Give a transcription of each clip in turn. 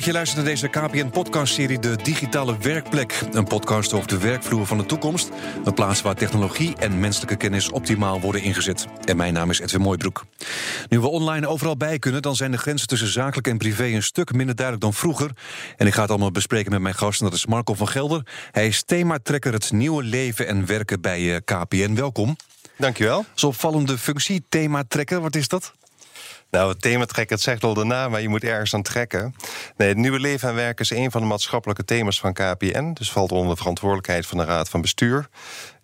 dat je luistert naar deze KPN-podcastserie De Digitale Werkplek. Een podcast over de werkvloer van de toekomst. Een plaats waar technologie en menselijke kennis optimaal worden ingezet. En mijn naam is Edwin Mooibroek. Nu we online overal bij kunnen, dan zijn de grenzen tussen zakelijk en privé een stuk minder duidelijk dan vroeger. En ik ga het allemaal bespreken met mijn gast, en dat is Marco van Gelder. Hij is thematrekker het nieuwe leven en werken bij eh, KPN. Welkom. Dankjewel. Zo'n opvallende functie, thematrekker, wat is dat? Nou, het thema trekken, het zegt al de naam, maar je moet ergens aan trekken. Nee, het nieuwe leven en werken is een van de maatschappelijke thema's van KPN. Dus valt onder de verantwoordelijkheid van de Raad van Bestuur.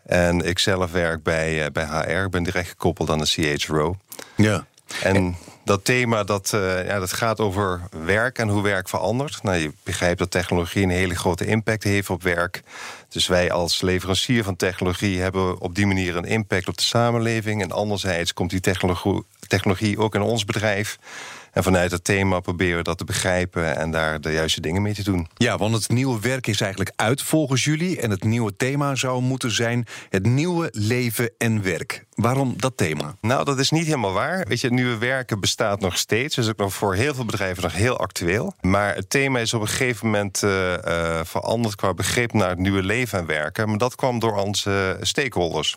En ik zelf werk bij, uh, bij HR, ik ben direct gekoppeld aan de CHRO. Ja. En dat thema dat, uh, ja, dat gaat over werk en hoe werk verandert. Nou, je begrijpt dat technologie een hele grote impact heeft op werk. Dus wij als leverancier van technologie hebben op die manier een impact op de samenleving. En anderzijds komt die technologie, technologie ook in ons bedrijf. En vanuit het thema proberen we dat te begrijpen en daar de juiste dingen mee te doen. Ja, want het nieuwe werk is eigenlijk uit volgens jullie. En het nieuwe thema zou moeten zijn het nieuwe leven en werk. Waarom dat thema? Nou, dat is niet helemaal waar. Weet je, het nieuwe werken bestaat nog steeds. Dus ook nog voor heel veel bedrijven nog heel actueel. Maar het thema is op een gegeven moment uh, uh, veranderd qua begrip naar het nieuwe leven en werken. Maar dat kwam door onze stakeholders.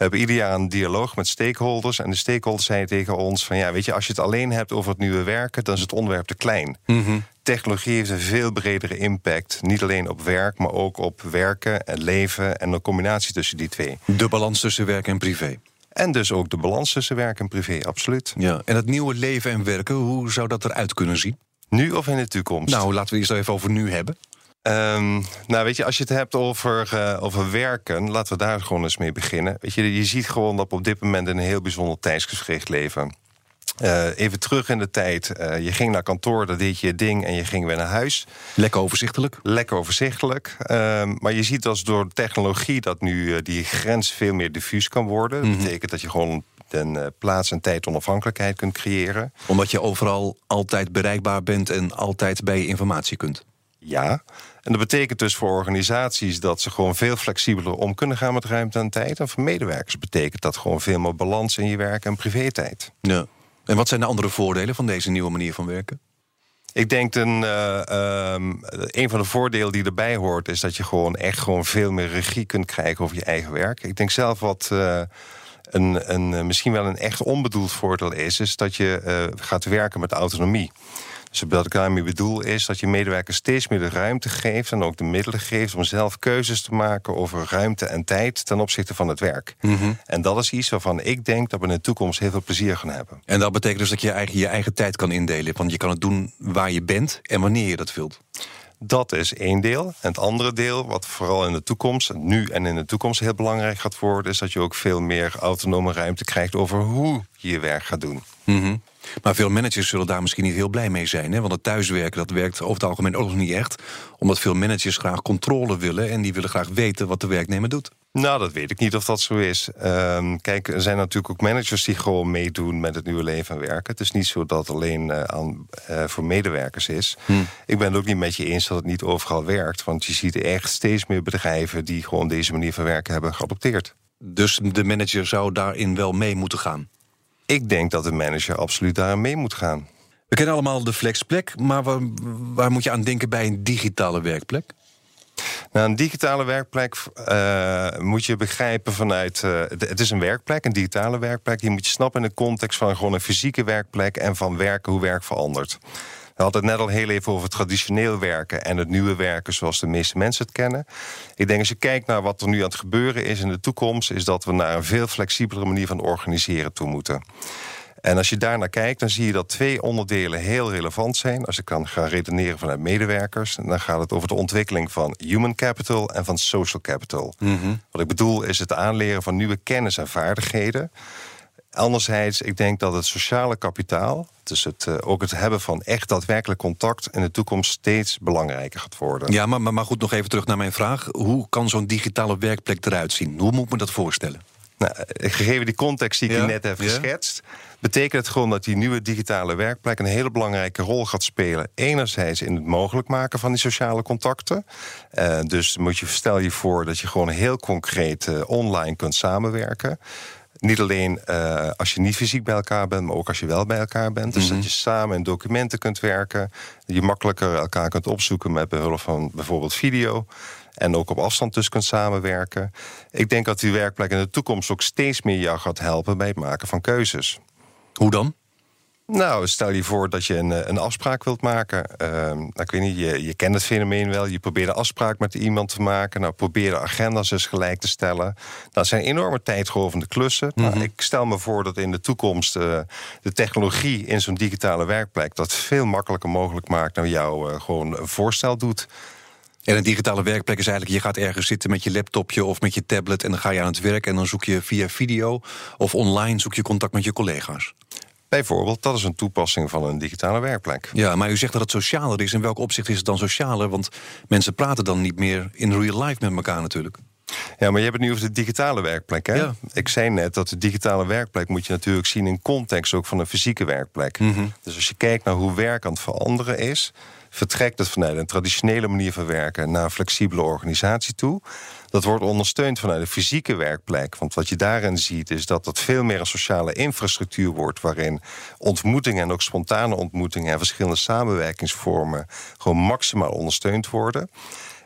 We hebben ieder jaar een dialoog met stakeholders. En de stakeholders zeiden tegen ons: van ja, weet je, als je het alleen hebt over het nieuwe werken, dan is het onderwerp te klein. Mm -hmm. Technologie heeft een veel bredere impact. Niet alleen op werk, maar ook op werken en leven en de combinatie tussen die twee. De balans tussen werk en privé. En dus ook de balans tussen werk en privé, absoluut. Ja. En het nieuwe leven en werken, hoe zou dat eruit kunnen zien? Nu of in de toekomst? Nou, laten we eerst even over nu hebben. Um, nou, weet je, als je het hebt over, uh, over werken, laten we daar gewoon eens mee beginnen. Weet je, je ziet gewoon dat we op dit moment in een heel bijzonder tijdsgevricht leven. Uh, even terug in de tijd. Uh, je ging naar kantoor, dat deed je je ding en je ging weer naar huis. Lekker overzichtelijk. Lekker overzichtelijk. Uh, maar je ziet als door technologie dat nu die grens veel meer diffuus kan worden. Dat mm -hmm. betekent dat je gewoon een plaats- en tijd onafhankelijkheid kunt creëren. Omdat je overal altijd bereikbaar bent en altijd bij je informatie kunt. Ja, en dat betekent dus voor organisaties dat ze gewoon veel flexibeler om kunnen gaan met ruimte en tijd. En voor medewerkers betekent dat gewoon veel meer balans in je werk en privé-tijd. Ja. En wat zijn de andere voordelen van deze nieuwe manier van werken? Ik denk een, uh, um, een van de voordelen die erbij hoort, is dat je gewoon echt gewoon veel meer regie kunt krijgen over je eigen werk. Ik denk zelf wat. Uh, een, een, misschien wel een echt onbedoeld voordeel is, is dat je uh, gaat werken met autonomie. Dus wat ik daarmee bedoel is dat je medewerkers steeds meer de ruimte geeft en ook de middelen geeft om zelf keuzes te maken over ruimte en tijd ten opzichte van het werk. Mm -hmm. En dat is iets waarvan ik denk dat we in de toekomst heel veel plezier gaan hebben. En dat betekent dus dat je je eigen, je eigen tijd kan indelen. Want je kan het doen waar je bent en wanneer je dat wilt. Dat is één deel. En het andere deel, wat vooral in de toekomst, nu en in de toekomst heel belangrijk gaat worden, is dat je ook veel meer autonome ruimte krijgt over hoe je je werk gaat doen. Mm -hmm. Maar veel managers zullen daar misschien niet heel blij mee zijn. Hè? Want het thuiswerken dat werkt over het algemeen ook nog niet echt. Omdat veel managers graag controle willen en die willen graag weten wat de werknemer doet. Nou, dat weet ik niet of dat zo is. Um, kijk, er zijn natuurlijk ook managers die gewoon meedoen met het nieuwe leven en werken. Het is niet zo dat het alleen uh, aan, uh, voor medewerkers is. Hm. Ik ben het ook niet met je eens dat het niet overal werkt. Want je ziet echt steeds meer bedrijven die gewoon deze manier van werken hebben geadopteerd. Dus de manager zou daarin wel mee moeten gaan? Ik denk dat de manager absoluut daarin mee moet gaan. We kennen allemaal de flexplek, maar waar, waar moet je aan denken bij een digitale werkplek? Nou, een digitale werkplek uh, moet je begrijpen vanuit. Uh, het is een werkplek, een digitale werkplek. Die moet je snappen in de context van gewoon een fysieke werkplek en van werken, hoe werk verandert. We hadden het net al heel even over traditioneel werken en het nieuwe werken zoals de meeste mensen het kennen. Ik denk als je kijkt naar wat er nu aan het gebeuren is in de toekomst, is dat we naar een veel flexibelere manier van organiseren toe moeten. En als je daarnaar kijkt, dan zie je dat twee onderdelen heel relevant zijn. Als ik kan gaan redeneren vanuit medewerkers, dan gaat het over de ontwikkeling van human capital en van social capital. Mm -hmm. Wat ik bedoel is het aanleren van nieuwe kennis en vaardigheden. Anderzijds, ik denk dat het sociale kapitaal, dus het, uh, ook het hebben van echt daadwerkelijk contact in de toekomst steeds belangrijker gaat worden. Ja, maar, maar goed, nog even terug naar mijn vraag. Hoe kan zo'n digitale werkplek eruit zien? Hoe moet ik me dat voorstellen? Nou, gegeven die context die ik ja? net heb geschetst, ja? betekent het gewoon dat die nieuwe digitale werkplek een hele belangrijke rol gaat spelen. Enerzijds in het mogelijk maken van die sociale contacten. Uh, dus moet je, stel je voor dat je gewoon heel concreet uh, online kunt samenwerken. Niet alleen uh, als je niet fysiek bij elkaar bent, maar ook als je wel bij elkaar bent. Dus Mhm. dat je samen in documenten kunt werken. Je makkelijker elkaar kunt opzoeken met behulp van bijvoorbeeld video. En ook op afstand dus kunt samenwerken. Ik denk dat die werkplek in de toekomst ook steeds meer jou gaat helpen bij het maken van keuzes. Hoe dan? Nou, stel je voor dat je een, eh, een afspraak wilt maken. Ehm, nou, ik weet niet, je, je kent het fenomeen wel. Je probeert een afspraak met iemand te maken. Nou, probeer de agenda's dus gelijk te stellen. Dat zijn enorme tijdrovende klussen. nou, ik stel me voor dat in de toekomst eh, de technologie in zo'n digitale werkplek... dat veel makkelijker mogelijk maakt dan jou eh, gewoon een voorstel doet. En een digitale werkplek is eigenlijk, je gaat ergens zitten met je laptopje of met je tablet en dan ga je aan het werk en dan zoek je via video of online zoek je contact met je collega's. Bijvoorbeeld, dat is een toepassing van een digitale werkplek. Ja, maar u zegt dat het socialer is. In welk opzicht is het dan socialer? Want mensen praten dan niet meer in real life met elkaar natuurlijk. Ja, maar je hebt het nu over de digitale werkplek. Hè? Ja. Ik zei net dat de digitale werkplek moet je natuurlijk zien in context ook van een fysieke werkplek. Dus als je kijkt naar hoe werk aan het veranderen is, vertrekt het vanuit een traditionele manier van werken naar een flexibele organisatie toe. Dat wordt ondersteund vanuit de fysieke werkplek. Want wat je daarin ziet is dat het veel meer een sociale infrastructuur wordt. waarin ontmoetingen en ook spontane ontmoetingen en verschillende samenwerkingsvormen gewoon maximaal ondersteund worden.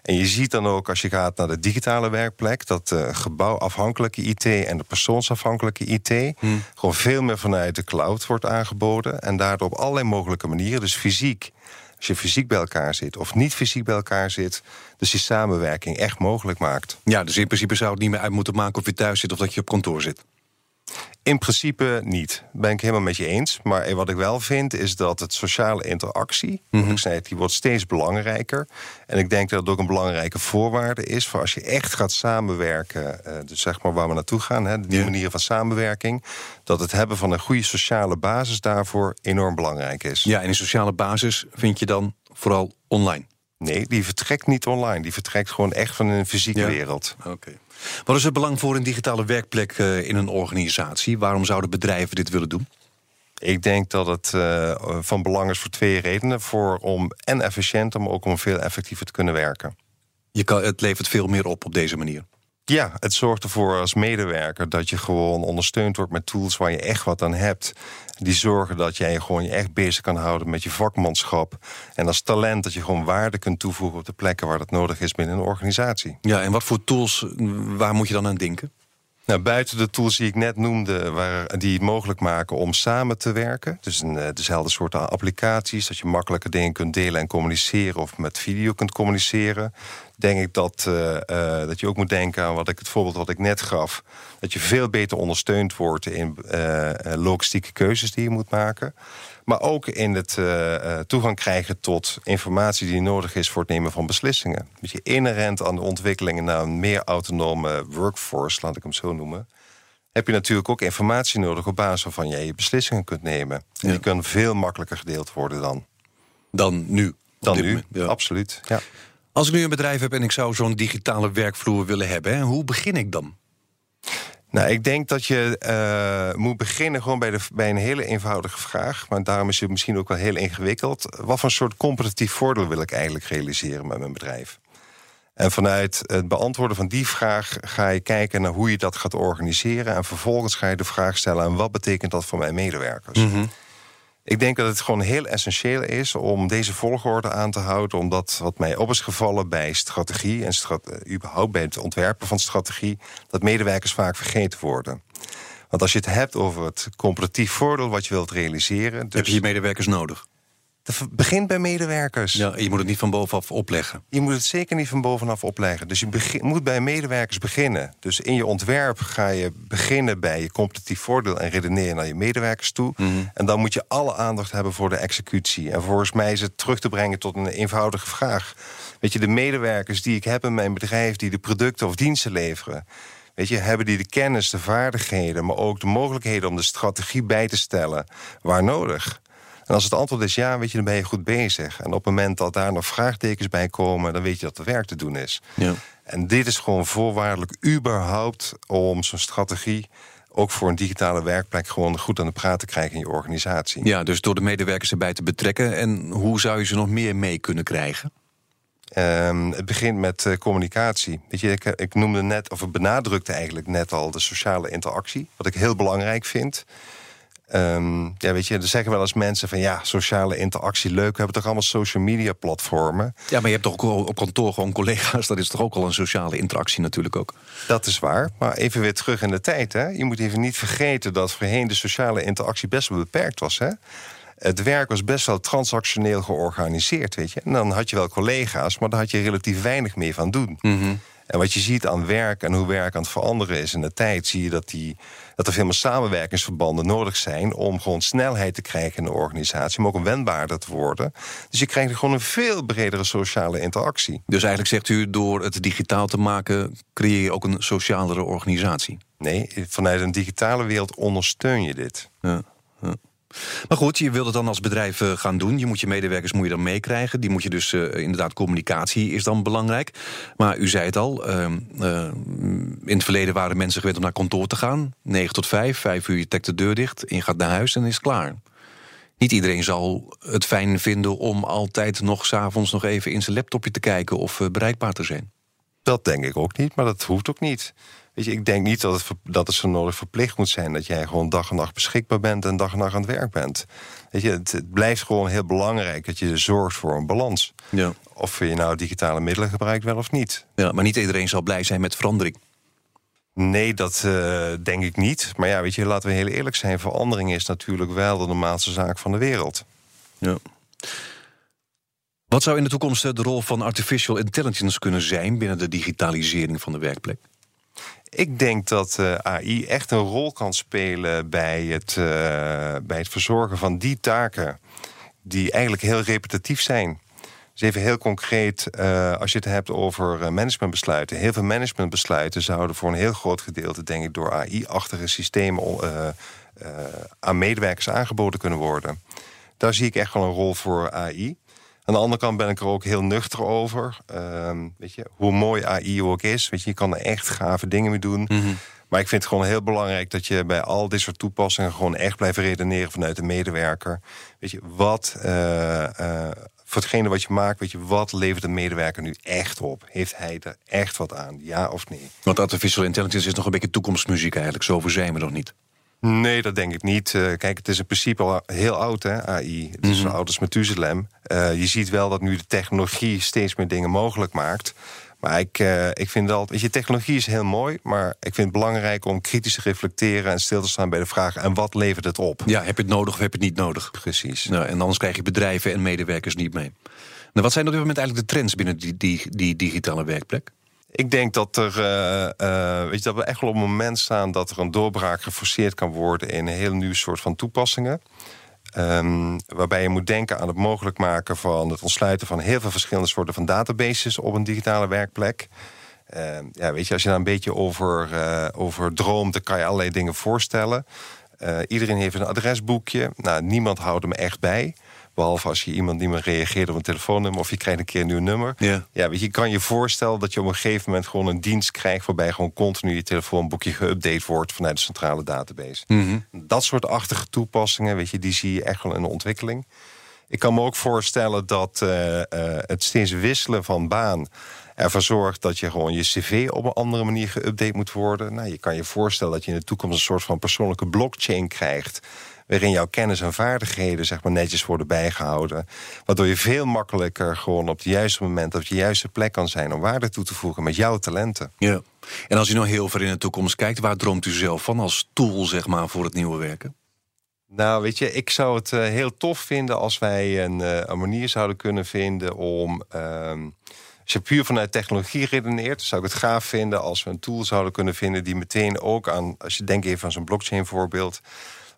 En je ziet dan ook als je gaat naar de digitale werkplek dat de gebouwafhankelijke IT en de persoonsafhankelijke IT gewoon veel meer vanuit de cloud wordt aangeboden. En daardoor op allerlei mogelijke manieren, dus fysiek. Als je fysiek bij elkaar zit of niet fysiek bij elkaar zit, dus die samenwerking echt mogelijk maakt. Ja, dus in principe zou het niet meer uit moeten maken of je thuis zit of dat je op kantoor zit. In principe niet. Ben ik helemaal met je eens. Maar wat ik wel vind is dat het sociale interactie, wat ik zei, die wordt steeds belangrijker. En ik denk dat het ook een belangrijke voorwaarde is voor als je echt gaat samenwerken, eh, dus zeg maar waar we naartoe gaan, hè, die Ja. manier van samenwerking, dat het hebben van een goede sociale basis daarvoor enorm belangrijk is. Ja, en in sociale basis vind je dan vooral online. Nee, die vertrekt niet online. Die vertrekt gewoon echt van een fysieke Ja. wereld. Oké. Wat is het belang voor een digitale werkplek eh, in een organisatie? Waarom zouden bedrijven dit willen doen? Ik denk dat het eh, van belang is voor twee redenen. Voor om en efficiënter, maar ook om veel effectiever te kunnen werken. Je kan, het levert veel meer op op deze manier. Ja, het zorgt ervoor als medewerker dat je gewoon ondersteund wordt met tools waar je echt wat aan hebt. Die zorgen dat jij je gewoon je echt bezig kan houden met je vakmanschap. En als talent dat je gewoon waarde kunt toevoegen op de plekken waar dat nodig is binnen een organisatie. Ja, en wat voor tools, waar moet je dan aan denken? Nou, buiten de tools die ik net noemde, waar, die het mogelijk maken om samen te werken. Dus een, eh, dezelfde soort applicaties, dat je makkelijker dingen kunt delen en communiceren of met video kunt communiceren. Denk ik dat, eh, eh, dat je ook moet denken aan wat ik, het voorbeeld wat ik net gaf. Dat je veel beter ondersteund wordt in eh, logistieke keuzes die je moet maken. Maar ook in het toegang krijgen tot informatie die nodig is voor het nemen van beslissingen. Dus je inherent aan de ontwikkelingen naar een meer autonome workforce, laat ik hem zo noemen. Heb je natuurlijk ook informatie nodig op basis waarvan jij je beslissingen kunt nemen. En Ja. die kunnen veel makkelijker gedeeld worden dan. Dan nu. Dan nu, ja. absoluut. Ja. Als ik nu een bedrijf heb en ik zou zo'n digitale werkvloer willen hebben, hè, hoe begin ik dan? Nou, ik denk dat je eh, moet beginnen gewoon bij, de, bij een hele eenvoudige vraag. Maar daarom is het misschien ook wel heel ingewikkeld. Wat voor soort competitief voordeel wil ik eigenlijk realiseren met mijn bedrijf? En vanuit het beantwoorden van die vraag ga je kijken naar hoe je dat gaat organiseren. En vervolgens ga je de vraag stellen: en wat betekent dat voor mijn medewerkers? Ik denk dat het gewoon heel essentieel is om deze volgorde aan te houden. Omdat wat mij op is gevallen bij strategie en überhaupt bij het ontwerpen van strategie, dat medewerkers vaak vergeten worden. Want als je het hebt over het competitief voordeel wat je wilt realiseren. Heb Dus je je medewerkers nodig? Het begint bij medewerkers. Ja, je moet het niet van bovenaf opleggen. Je moet het zeker niet van bovenaf opleggen. Dus je begin- moet bij medewerkers beginnen. Dus in je ontwerp ga je beginnen bij je competitief voordeel en redeneren naar je medewerkers toe. En dan moet je alle aandacht hebben voor de executie. En volgens mij is het terug te brengen tot een eenvoudige vraag. Weet je, de medewerkers die ik heb in mijn bedrijf, die de producten of diensten leveren. Weet je, hebben die de kennis, de vaardigheden, maar ook de mogelijkheden om de strategie bij te stellen waar nodig? En als het antwoord is ja, weet je, dan ben je goed bezig. En op het moment dat daar nog vraagtekens bij komen, dan weet je dat er werk te doen is. Ja. En dit is gewoon voorwaardelijk überhaupt om zo'n strategie ook voor een digitale werkplek gewoon goed aan de praat te krijgen in je organisatie. ja, dus door de medewerkers erbij te betrekken. En hoe zou je ze nog meer mee kunnen krijgen? Ehm, het begint met uh, communicatie. Weet je, ik, ik, noemde net, of ik benadrukte eigenlijk net al de sociale interactie. Wat ik heel belangrijk vind. Um, ja, weet je, er zeggen wel eens mensen van ja, sociale interactie leuk. We hebben toch allemaal social media platformen. Ja, maar je hebt toch ook op kantoor gewoon collega's. Dat is toch ook al een sociale interactie natuurlijk ook. Dat is waar. Maar even weer terug in de tijd. Hè. Je moet even niet vergeten dat voorheen de sociale interactie best wel beperkt was. Hè het werk was best wel transactioneel georganiseerd, weet je. En dan had je wel collega's, maar daar had je relatief weinig meer van doen. Mhm. En wat je ziet aan werk en hoe werk aan het veranderen is in de tijd, zie je dat, die, dat er veel meer samenwerkingsverbanden nodig zijn om gewoon snelheid te krijgen in de organisatie, maar ook om wendbaarder te worden. Dus je krijgt gewoon een veel bredere sociale interactie. Dus eigenlijk zegt u, door het digitaal te maken, creëer je ook een socialere organisatie? Nee, vanuit een digitale wereld ondersteun je dit. Ja, ja. Maar goed, je wilt het dan als bedrijf eh, gaan doen. Je moet je medewerkers moet je dan meekrijgen. Die moet je dus uh, inderdaad, communicatie is dan belangrijk. Maar u zei het al, uh, in het verleden waren mensen gewend om naar kantoor te gaan. 9 tot 5, 5 uur je trekt de deur dicht. En je gaat naar huis en is klaar. Niet iedereen zal het fijn vinden om altijd nog s'avonds nog even in zijn laptopje te kijken of bereikbaar te zijn. Dat denk ik ook niet, maar dat hoeft ook niet. Weet je, ik denk niet dat het, dat het zo nodig verplicht moet zijn dat jij gewoon dag en nacht beschikbaar bent en dag en nacht aan het werk bent. Weet je, het, blijft gewoon heel belangrijk dat je zorgt voor een balans. Ja. Of je nou digitale middelen gebruikt wel of niet. Ja, maar niet iedereen zal blij zijn met verandering. Nee, dat uh, denk ik niet. Maar ja, weet je, laten we heel eerlijk zijn. Verandering is natuurlijk wel de normaalste zaak van de wereld. Ja. Wat zou in de toekomst eh, de rol van artificial intelligence kunnen zijn binnen de digitalisering van de werkplek? Ik denk dat eh, AI echt een rol kan spelen bij het, uh, bij het verzorgen van die taken die eigenlijk heel repetitief zijn. Dus even heel concreet, uh, als je het hebt over managementbesluiten. Heel veel managementbesluiten zouden voor een heel groot gedeelte, denk ik, door AI-achtige systemen aan medewerkers aangeboden kunnen worden. Daar zie ik echt wel een rol voor AI. Aan de andere kant ben ik er ook heel nuchter over. Ehm, weet je, hoe mooi AI ook is. Weet je, je kan er echt gave dingen mee doen. Mhm. Maar ik vind het gewoon heel belangrijk dat je bij al dit soort toepassingen gewoon echt blijft redeneren vanuit de medewerker. Weet je, wat uh, uh, voor hetgene wat je maakt, weet je, wat levert de medewerker nu echt op? Heeft hij er echt wat aan? Ja of nee? Want artificial intelligence is nog een beetje toekomstmuziek eigenlijk. Zover zijn we nog niet. Nee, dat denk ik niet. Uh, kijk, het is in principe al heel oud, hè, AI. Het is mm -hmm. oud als Methuselem. Uh, je ziet wel dat nu de technologie steeds meer dingen mogelijk maakt. Maar ik, uh, ik vind wel, weet je, technologie is heel mooi, maar ik vind het belangrijk om kritisch te reflecteren en stil te staan bij de vraag: en wat levert het op? Ja, heb je het nodig of heb je het niet nodig? Precies. Nou, en anders krijg je bedrijven en medewerkers niet mee. Nou, wat zijn op dit moment eigenlijk de trends binnen die, die, die digitale werkplek? Ik denk dat, er, uh, uh, weet je, dat we echt wel op een moment staan dat er een doorbraak geforceerd kan worden in een heel nieuw soort van toepassingen. Um, waarbij je moet denken aan het mogelijk maken van het ontsluiten van heel veel verschillende soorten van databases op een digitale werkplek. Uh, ja, weet je, als je daar een beetje over, uh, over droomt, dan kan je allerlei dingen voorstellen. iedereen heeft een adresboekje. Nou, niemand houdt hem echt bij. Behalve als je iemand niet meer reageert op een telefoonnummer of je krijgt een keer een nieuw nummer. Ja. Ja, weet je, kan je voorstellen dat je op een gegeven moment gewoon een dienst krijgt waarbij gewoon continu je telefoonboekje geüpdate wordt vanuit de centrale database. Mm Dat soort achtige toepassingen, weet je, die zie je echt wel in de ontwikkeling. Ik kan me ook voorstellen dat uh, uh, het steeds wisselen van baan ervoor zorgt dat je gewoon je cv op een andere manier geüpdate moet worden. Nou, je kan je voorstellen dat je in de toekomst een soort van persoonlijke blockchain krijgt waarin jouw kennis en vaardigheden zeg maar, netjes worden bijgehouden. Waardoor je veel makkelijker gewoon op het juiste moment op je juiste plek kan zijn om waarde toe te voegen met jouw talenten. Ja. En als u nou heel ver in de toekomst kijkt, waar droomt u zelf van als tool zeg maar, voor het nieuwe werken? Nou, weet je, ik zou het uh, heel tof vinden als wij een, uh, een manier zouden kunnen vinden om. Uh, als je puur vanuit technologie redeneert, zou ik het gaaf vinden als we een tool zouden kunnen vinden die meteen ook aan, als je denkt even aan zo'n blockchain voorbeeld,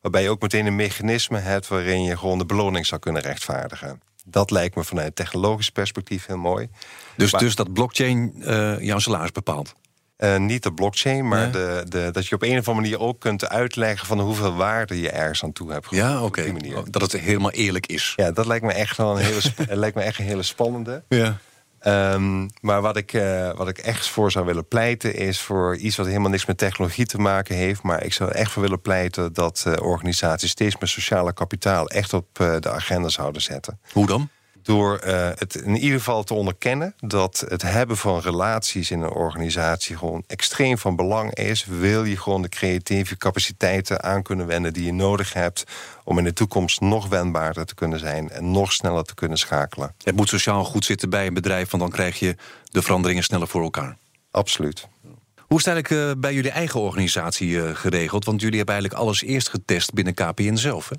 waarbij je ook meteen een mechanisme hebt waarin je gewoon de beloning zou kunnen rechtvaardigen. Dat lijkt me vanuit technologisch perspectief heel mooi. Dus, maar, dus dat blockchain uh, jouw salaris bepaalt? Uh, niet de blockchain, maar de, de, dat je op een of andere manier ook kunt uitleggen van hoeveel waarde je ergens aan toe hebt. Ja, oké. Okay. Dat het helemaal eerlijk is. Ja, dat lijkt me echt wel een hele, lijkt me echt een hele spannende. Ja. Um, maar wat ik, uh, wat ik echt voor zou willen pleiten is voor iets wat helemaal niks met technologie te maken heeft. Maar ik zou echt voor willen pleiten dat uh, organisaties steeds meer sociale kapitaal echt op uh, de agenda zouden zetten. Hoe dan? Door uh, het in ieder geval te onderkennen dat het hebben van relaties in een organisatie gewoon extreem van belang is. Wil je gewoon de creatieve capaciteiten aan kunnen wenden die je nodig hebt om in de toekomst nog wendbaarder te kunnen zijn en nog sneller te kunnen schakelen. Het moet sociaal goed zitten bij een bedrijf, want dan krijg je de veranderingen sneller voor elkaar. Absoluut. Hoe is het eigenlijk bij jullie eigen organisatie uh, geregeld? Want jullie hebben eigenlijk alles eerst getest binnen KPN zelf. Hè?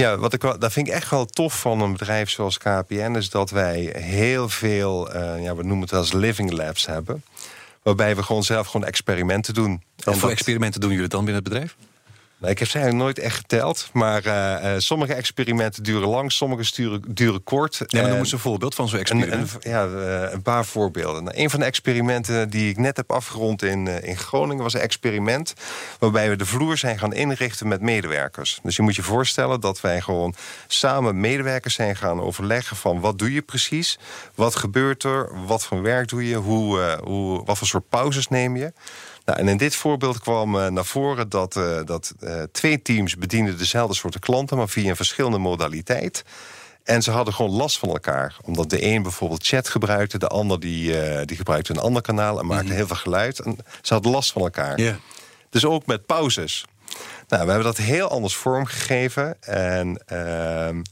Ja, wat ik wel, dat vind ik echt wel tof van een bedrijf zoals KPN... is dat wij heel veel, uh, ja, we noemen het als living labs hebben... waarbij we gewoon zelf gewoon experimenten doen. Wat voor experimenten doen jullie dan binnen het bedrijf? Nou, ik heb ze eigenlijk nooit echt geteld. Maar uh, sommige experimenten duren lang, sommige sturen, duren kort. Ja, maar noem eens een voorbeeld van zo'n experiment. Een, ja, uh, een paar voorbeelden. Nou, een van de experimenten die ik net heb afgerond in, in Groningen... was een experiment waarbij we de vloer zijn gaan inrichten met medewerkers. Dus je moet je voorstellen dat wij gewoon samen medewerkers zijn gaan overleggen... van wat doe je precies, wat gebeurt er, wat voor werk doe je... Hoe, hoe, wat voor soort pauzes neem je... Nou, en in dit voorbeeld kwam uh, naar voren dat, uh, dat uh, twee teams bedienden dezelfde soorten klanten, maar via een verschillende modaliteit. En ze hadden gewoon last van elkaar. Omdat de een bijvoorbeeld chat gebruikte, de ander die, die gebruikte een ander kanaal en maakte mm -hmm. heel veel geluid. En ze hadden last van elkaar. Yeah. Dus ook met pauzes. Nou, we hebben dat heel anders vormgegeven. En ehm,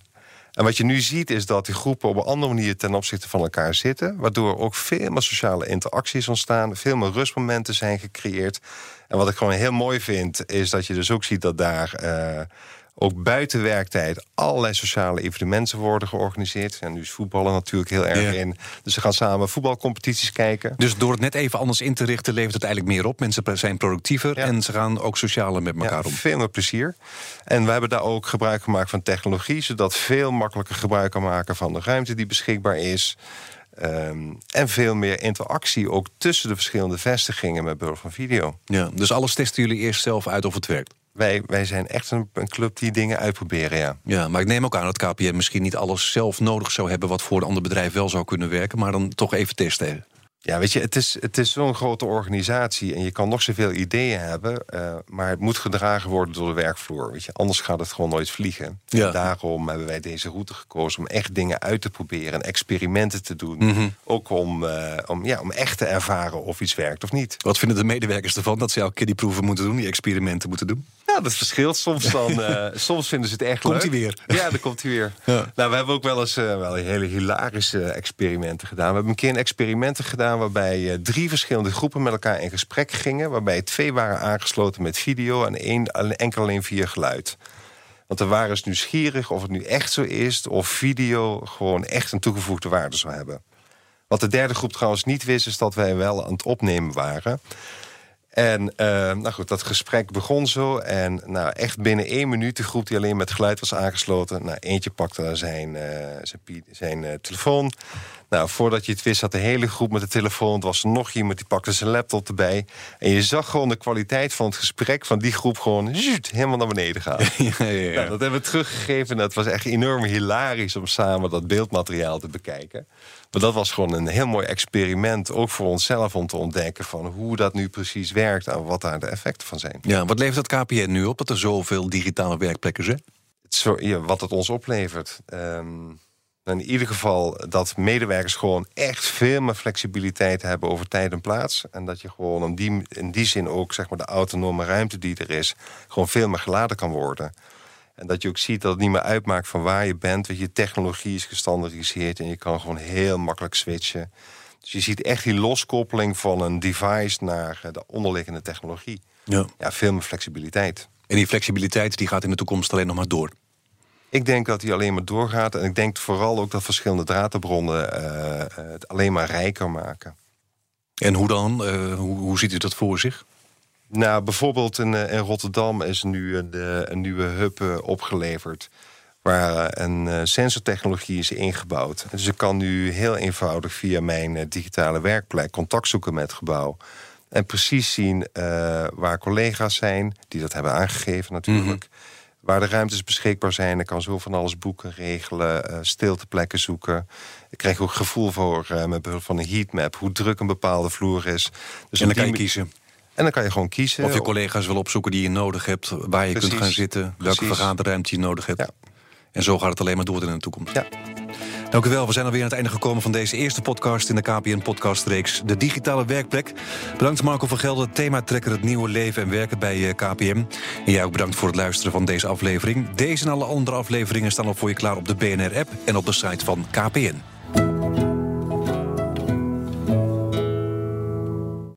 en wat je nu ziet is dat die groepen op een andere manier ten opzichte van elkaar zitten. Waardoor ook veel meer sociale interacties ontstaan. Veel meer rustmomenten zijn gecreëerd. En wat ik gewoon heel mooi vind, is dat je dus ook ziet dat daar uh, ook buiten werktijd allerlei sociale evenementen worden georganiseerd. En nu is voetballen natuurlijk heel erg ja. in. Dus ze gaan samen voetbalcompetities kijken. Dus door het net even anders in te richten, levert het eigenlijk meer op. Mensen zijn productiever ja. en ze gaan ook socialer met elkaar ja, om. Veel meer plezier. En we hebben daar ook gebruik gemaakt van technologie, zodat veel makkelijker gebruik kan maken van de ruimte die beschikbaar is. Um, en veel meer interactie ook tussen de verschillende vestigingen met behulp van video. Ja, dus alles testen jullie eerst zelf uit of het werkt? Wij, wij zijn echt een, een, club die dingen uitproberen, ja. Ja, maar ik neem ook aan dat KPN misschien niet alles zelf nodig zou hebben... wat voor een ander bedrijf wel zou kunnen werken... maar dan toch even testen. Ja, weet je, het is, het is zo'n grote organisatie... en je kan nog zoveel ideeën hebben... Uh, maar het moet gedragen worden door de werkvloer. Weet je, anders gaat het gewoon nooit vliegen. Ja. En daarom hebben wij deze route gekozen... om echt dingen uit te proberen en experimenten te doen. Mm -hmm. Ook om, uh, om, ja, om echt te ervaren of iets werkt of niet. Wat vinden de medewerkers ervan dat ze elke keer die proeven moeten doen... die experimenten moeten doen? Ja, dat verschilt. Soms, dan, uh, soms vinden ze het echt komt leuk. Komt hij weer? Ja, dan komt hij weer. Ja. Nou, we hebben ook wel eens wel hele hilarische experimenten gedaan. We hebben een keer een experimenten gedaan... waarbij drie verschillende groepen met elkaar in gesprek gingen... waarbij twee waren aangesloten met video en één enkel alleen via geluid. Want er waren dus nieuwsgierig of het nu echt zo is... of video gewoon echt een toegevoegde waarde zou hebben. Wat de derde groep trouwens niet wist... is dat wij wel aan het opnemen waren... En uh, nou goed, dat gesprek begon zo. En nou, echt binnen één minuut, de groep die alleen met geluid was aangesloten... Nou, eentje pakte zijn, uh, zijn, zijn uh, telefoon. Nou, voordat je het wist, had de hele groep met de telefoon. Het was nog iemand die pakte zijn laptop erbij. En je zag gewoon de kwaliteit van het gesprek van die groep... gewoon helemaal naar beneden gaan. ja, ja, ja. Nou, dat hebben we teruggegeven. En dat was echt enorm hilarisch om samen dat beeldmateriaal te bekijken. Maar dat was gewoon een heel mooi experiment, ook voor onszelf... om te ontdekken van hoe dat nu precies werkt... en wat daar de effecten van zijn. Ja, wat levert dat KPN nu op, dat er zoveel digitale werkplekken zijn? Zo, ja, wat het ons oplevert... Um, in ieder geval dat medewerkers gewoon echt veel meer flexibiliteit hebben over tijd en plaats. En dat je gewoon in die, in die zin ook zeg maar, de autonome ruimte die er is... gewoon veel meer geladen kan worden. En dat je ook ziet dat het niet meer uitmaakt van waar je bent. Dat je technologie is gestandardiseerd en je kan gewoon heel makkelijk switchen. Dus je ziet echt die loskoppeling van een device naar de onderliggende technologie. Ja. ja, veel meer flexibiliteit. En die flexibiliteit die gaat in de toekomst alleen nog maar door? Ik denk dat die alleen maar doorgaat. En ik denk vooral ook dat verschillende draadbronnen uh, het alleen maar rijker maken. En hoe dan? Uh, hoe, hoe ziet u dat voor zich? Nou, bijvoorbeeld in, in Rotterdam is nu een, een nieuwe hub opgeleverd... waar een sensortechnologie is ingebouwd. Dus ik kan nu heel eenvoudig via mijn digitale werkplek... contact zoeken met het gebouw. En precies zien waar collega's zijn, die dat hebben aangegeven natuurlijk... Mm -hmm waar de ruimtes beschikbaar zijn. Ik kan zo van alles boeken, regelen, uh, stilteplekken zoeken. Ik krijg ook gevoel voor, uh, met behulp van een heatmap... hoe druk een bepaalde vloer is. Dus en dan kan je kiezen. En dan kan je gewoon kiezen. Of je collega's wil opzoeken die je nodig hebt... waar je Precies. kunt gaan zitten, welke vergaderruimte je nodig hebt. Ja. En zo gaat het alleen maar door in de toekomst. Ja. Dank u wel. We zijn alweer aan het einde gekomen van deze eerste podcast in de KPN-podcastreeks De Digitale Werkplek. Bedankt Marco van Gelder, thematrekker Het Nieuwe Leven en Werken bij KPN. En jij ook bedankt voor het luisteren van deze aflevering. Deze en alle andere afleveringen staan al voor je klaar op de BNR-app en op de site van KPN.